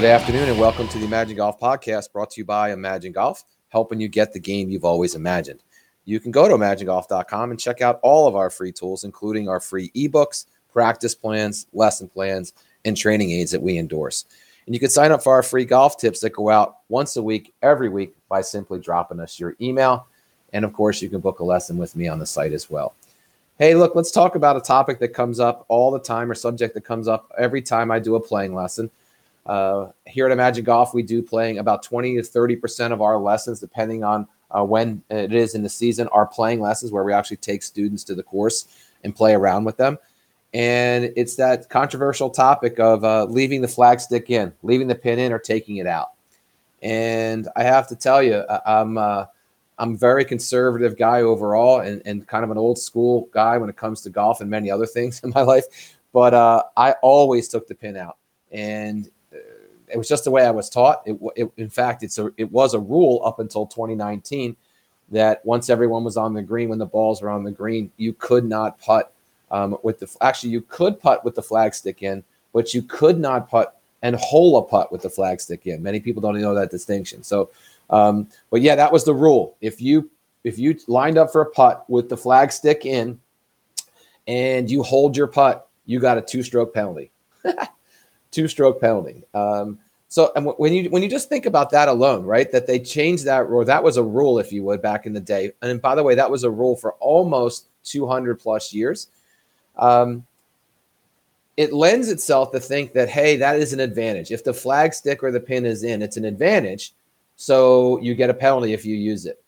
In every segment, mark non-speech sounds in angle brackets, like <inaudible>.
Good afternoon and welcome to the Imagine Golf podcast brought to you by Imagine Golf, helping you get the game you've always imagined. You can go to imaginegolf.com and check out all of our free tools, including our free ebooks, practice plans, lesson plans, and training aids that we endorse. And you can sign up for our free golf tips that go out once a week, every week, by simply dropping us your email. And of course, you can book a lesson with me on the site as well. Hey, look, let's talk about a topic that comes up all the time or subject that comes up every time I do a playing lesson. Uh, here at Imagine Golf, we do playing about 20 to 30% of our lessons, depending on uh, when it is in the season, are playing lessons where we actually take students to the course and play around with them. And it's that controversial topic of uh, leaving the flag stick in, leaving the pin in, or taking it out. And I have to tell you, I'm uh, I'm very conservative guy overall, and, and kind of an old school guy when it comes to golf and many other things <laughs> in my life. But uh, I always took the pin out, and uh, it was just the way I was taught. It, it, in fact, it's a it was a rule up until 2019 that once everyone was on the green, when the balls were on the green, you could not putt um, with the actually you could putt with the flag stick in, but you could not putt and hole a putt with the flag stick in. Many people don't even know that distinction. So, um, but yeah, that was the rule. If you if you lined up for a putt with the flag stick in, and you holed your putt, you got a two stroke penalty. <laughs> two stroke penalty. Um, so and when you when you just think about that alone, right? That they changed that rule. That was a rule, if you would, back in the day. And by the way, that was a rule for almost 200 plus years. Um, it lends itself to think that hey, that is an advantage. If the flag stick or the pin is in, it's an advantage. So you get a penalty if you use it.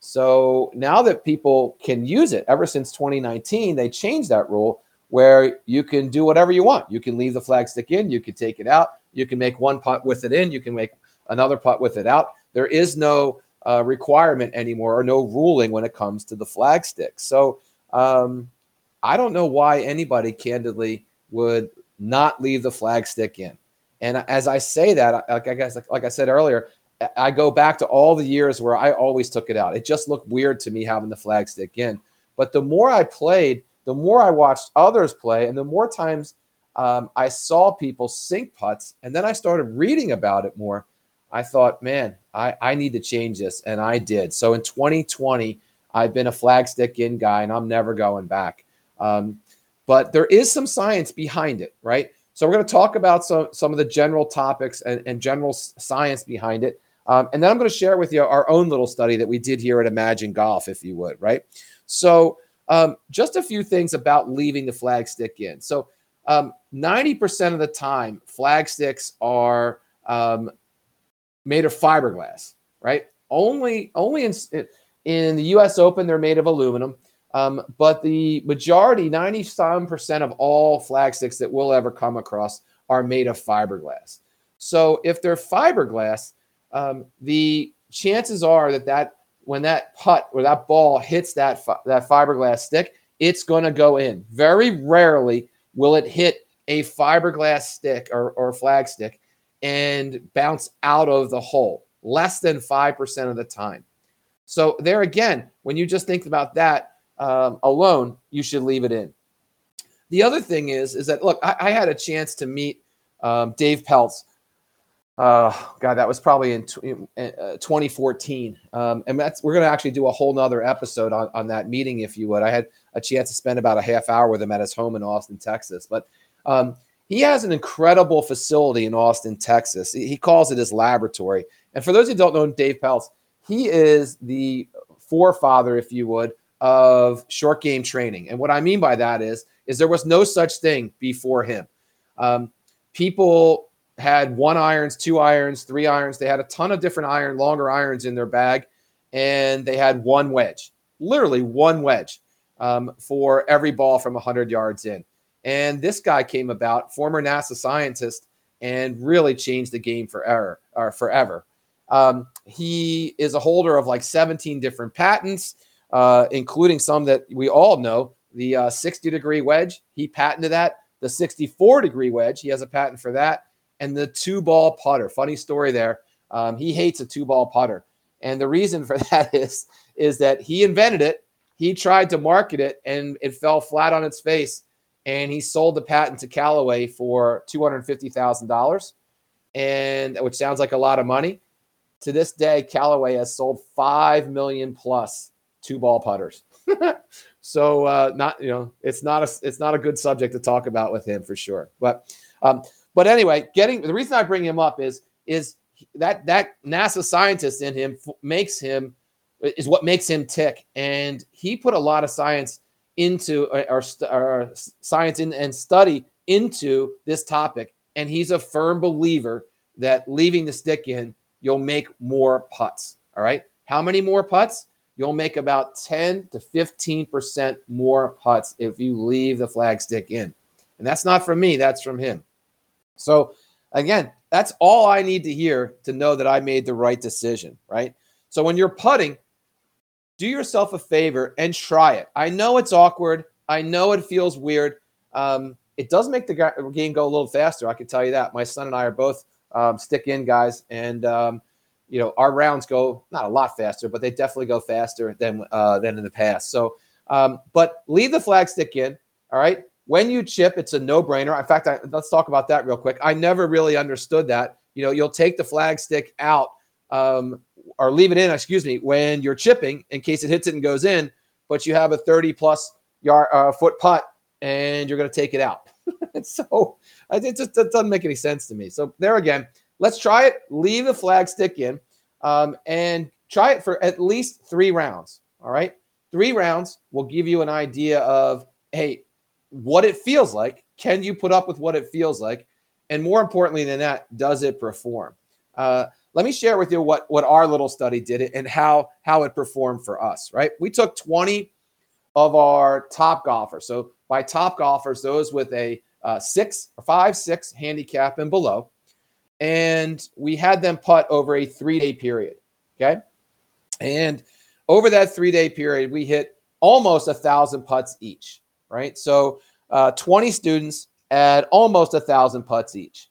So now that people can use it, ever since 2019, they changed that rule where you can do whatever you want. You can leave the flag stick in, you can take it out, you can make one putt with it in, you can make another putt with it out. There is no uh, requirement anymore or no ruling when it comes to the flag stick. So um, I don't know why anybody candidly would not leave the flag stick in. And as I say that, like I guess, like I said earlier, I go back to all the years where I always took it out. It just looked weird to me having the flag stick in. But the more I played, the more I watched others play, and the more times um, I saw people sink putts, and then I started reading about it more. I thought, man, I, I need to change this, and I did. So in 2020, I've been a flagstick in guy, and I'm never going back. Um, but there is some science behind it, right? So we're going to talk about some some of the general topics and, and general science behind it. Um, and then I'm going to share with you our own little study that we did here at Imagine Golf, if you would, right? So, um, just a few things about leaving the flag stick in. So, um, 90% of the time, flag sticks are um, made of fiberglass, right? Only, only in, in the US Open, they're made of aluminum. Um, but the majority, 97% of all flag sticks that we'll ever come across are made of fiberglass. So if they're fiberglass, um, the chances are that that when that putt or that ball hits that fi- that fiberglass stick, it's going to go in. Very rarely will it hit a fiberglass stick or, or flag stick and bounce out of the hole. Less than five percent of the time. So there again, when you just think about that um, alone, you should leave it in. The other thing is, is that look, I, I had a chance to meet um, Dave Pelz uh, God, that was probably in, uh, 2014. Um, and that's, we're going to actually do a whole nother episode on, on that meeting, if you would. I had a chance to spend about a half hour with him at his home in Austin, Texas. But um, he has an incredible facility in Austin, Texas. He, calls it his laboratory. And for those who don't know Dave Pelz, he is the forefather, if you would, of short game training. And what I mean by that is, is there was no such thing before him. Um, people had one irons, two irons, three irons. They had a ton of different iron, longer irons in their bag, and they had one wedge, literally one wedge um, for every ball from 100 yards in. And this guy came about, former NASA scientist, and really changed the game forever. Or forever. Um, he is a holder of like 17 different patents, uh, including some that we all know. The uh, 60 degree wedge, he patented that. The 64 degree wedge, he has a patent for that and the two ball putter. Funny story there. Um, he hates a two ball putter. And the reason <laughs> for that is, is that he invented it. He tried to market it and it fell flat on its face. And he sold the patent to Callaway for $250,000. and which sounds like a lot of money. To this day, Callaway has sold five million plus two ball putters. <laughs> so uh, not you know it's not a it's not a good subject to talk about with him for sure. But um, but anyway, getting the reason I bring him up is is that that NASA scientist in him makes him is what makes him tick, and he put a lot of science into uh, our, our science in, and study into this topic, and he's a firm believer that leaving the stick in, you'll make more putts. All right, how many more putts? You'll make about 10 to 15% more putts if you leave the flag stick in. And that's not from me, that's from him. So, again, that's all I need to hear to know that I made the right decision, right? So, when you're putting, do yourself a favor and try it. I know it's awkward. I know it feels weird. Um, it does make the game go a little faster. I can tell you that. My son and I are both um, stick in guys, and um, you know our rounds go not a lot faster, but they definitely go faster than uh, than in the past. So, um, but leave the flag stick in. All right. When you chip, it's a no-brainer. In fact, I, let's talk about that real quick. I never really understood that. You know, you'll take the flag stick out um, or leave it in, excuse me, when you're chipping in case it hits it and goes in, but you have a 30 plus yard uh, foot putt and you're going to take it out. <laughs> so it just it doesn't make any sense to me. So there again, let's try it. Leave the flag stick in um, and try it for at least three rounds. All right. Three rounds will give you an idea of, hey, what it feels like. Can you put up with what it feels like? And more importantly than that, does it perform? Uh, let me share with you what, what our little study did it and how, how it performed for us, right? We took 20 of our top golfers. So by top golfers, those with a uh, six or five, six handicap and below. And we had them putt over a three day period. Okay. And over that three day period, we hit almost a thousand putts each, right? So uh, 20 students at almost a thousand putts each.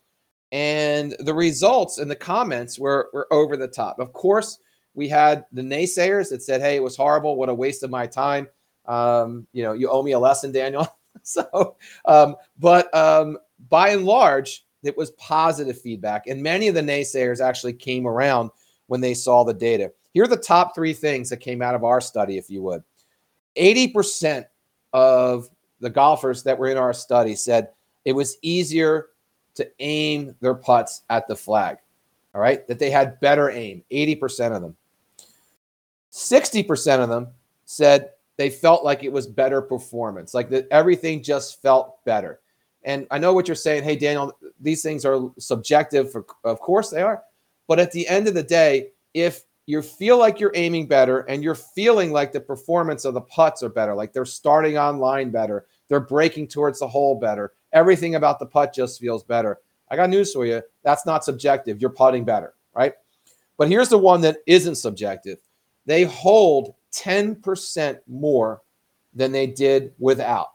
And the results and the comments were, were over the top. Of course, we had the naysayers that said, hey, it was horrible. What a waste of my time. Um, you know, you owe me a lesson, Daniel. <laughs> so, um, but um, by and large, it was positive feedback. And many of the naysayers actually came around when they saw the data. Here are the top three things that came out of our study, if you would. 80% of the golfers that were in our study said it was easier to aim their putts at the flag. All right. That they had better aim, 80% of them. 60% of them said they felt like it was better performance, like that everything just felt better. And I know what you're saying. Hey, Daniel, these things are subjective. For, of course they are. But at the end of the day, if you feel like you're aiming better and you're feeling like the performance of the putts are better, like they're starting on line better, they're breaking towards the hole better, everything about the putt just feels better. I got news for you. That's not subjective. You're putting better, right? But here's the one that isn't subjective. They holed 10% more than they did without.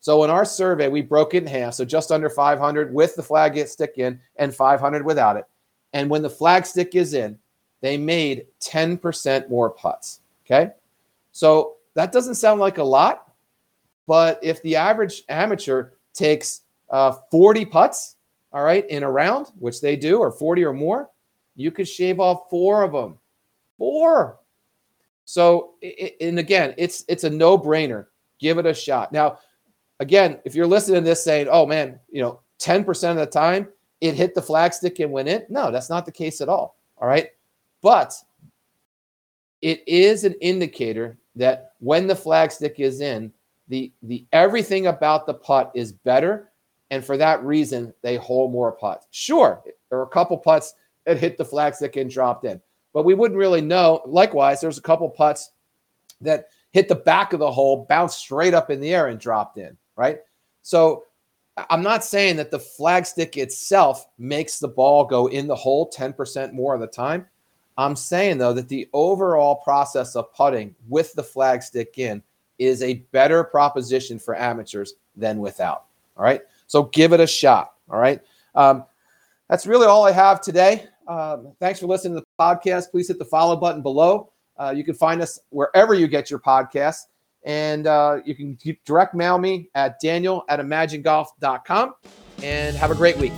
So in our survey, we broke it in half. So just under 500 with the flag stick in and 500 without it. And when the flag stick is in, they made 10% more putts. Okay. So that doesn't sound like a lot, but if the average amateur takes uh, 40 putts, all right, in a round, which they do, or 40 or more, you could shave off four of them. Four. So, and again, it's it's a no-brainer. Give it a shot. Now, again, if you're listening to this saying, "Oh man, you know, 10% of the time it hit the flagstick and went in," no, that's not the case at all. All right, but it is an indicator that when the flagstick is in, the the everything about the putt is better, and for that reason, they holed more putts. Sure, there are a couple putts that hit the flagstick and dropped in but we wouldn't really know. Likewise, there's a couple putts that hit the back of the hole, bounced straight up in the air and dropped in, right? So I'm not saying that the flagstick itself makes the ball go in the hole 10% more of the time. I'm saying though that the overall process of putting with the flagstick in is a better proposition for amateurs than without. All right. So give it a shot. All right. Um, that's really all I have today. Um, thanks for listening to the podcast. Please hit the follow button below. Uh, you can find us wherever you get your podcasts. And uh, you can direct mail me at daniel at imaginegolf.com. And have a great week.